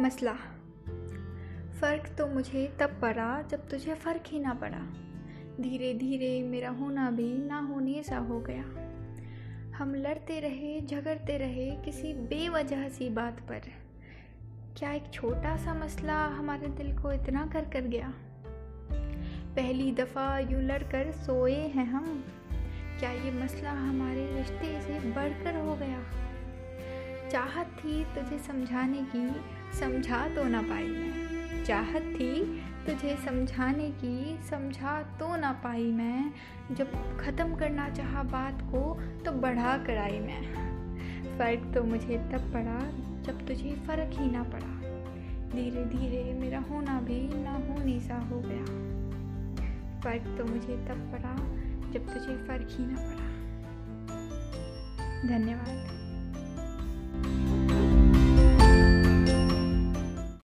मसला। फ़र्क तो मुझे तब पड़ा जब तुझे फ़र्क ही ना पड़ा। धीरे धीरे मेरा होना भी ना होने सा हो गया। हम लड़ते रहे, झगड़ते रहे किसी बेवजह सी बात पर। क्या एक छोटा सा मसला हमारे दिल को इतना कर कर गया? पहली दफ़ा यूँ लड़कर सोए हैं हम। क्या ये मसला हमारे रिश्ते से बढ़कर हो गया? चाहत थी तुझे समझाने की समझा तो ना पाई मैं। चाहत थी तुझे समझाने की, समझा तो ना पाई मैं। जब ख़त्म करना चाहा बात को तो बढ़ा कर आई मैं। फ़र्क तो मुझे तब पड़ा, जब तुझे फ़र्क ही ना पड़ा। धीरे धीरे मेरा होना भी ना होने सा हो गया। फ़र्क तो मुझे तब पड़ा, जब तुझे फ़र्क ही ना पड़ा। धन्यवाद।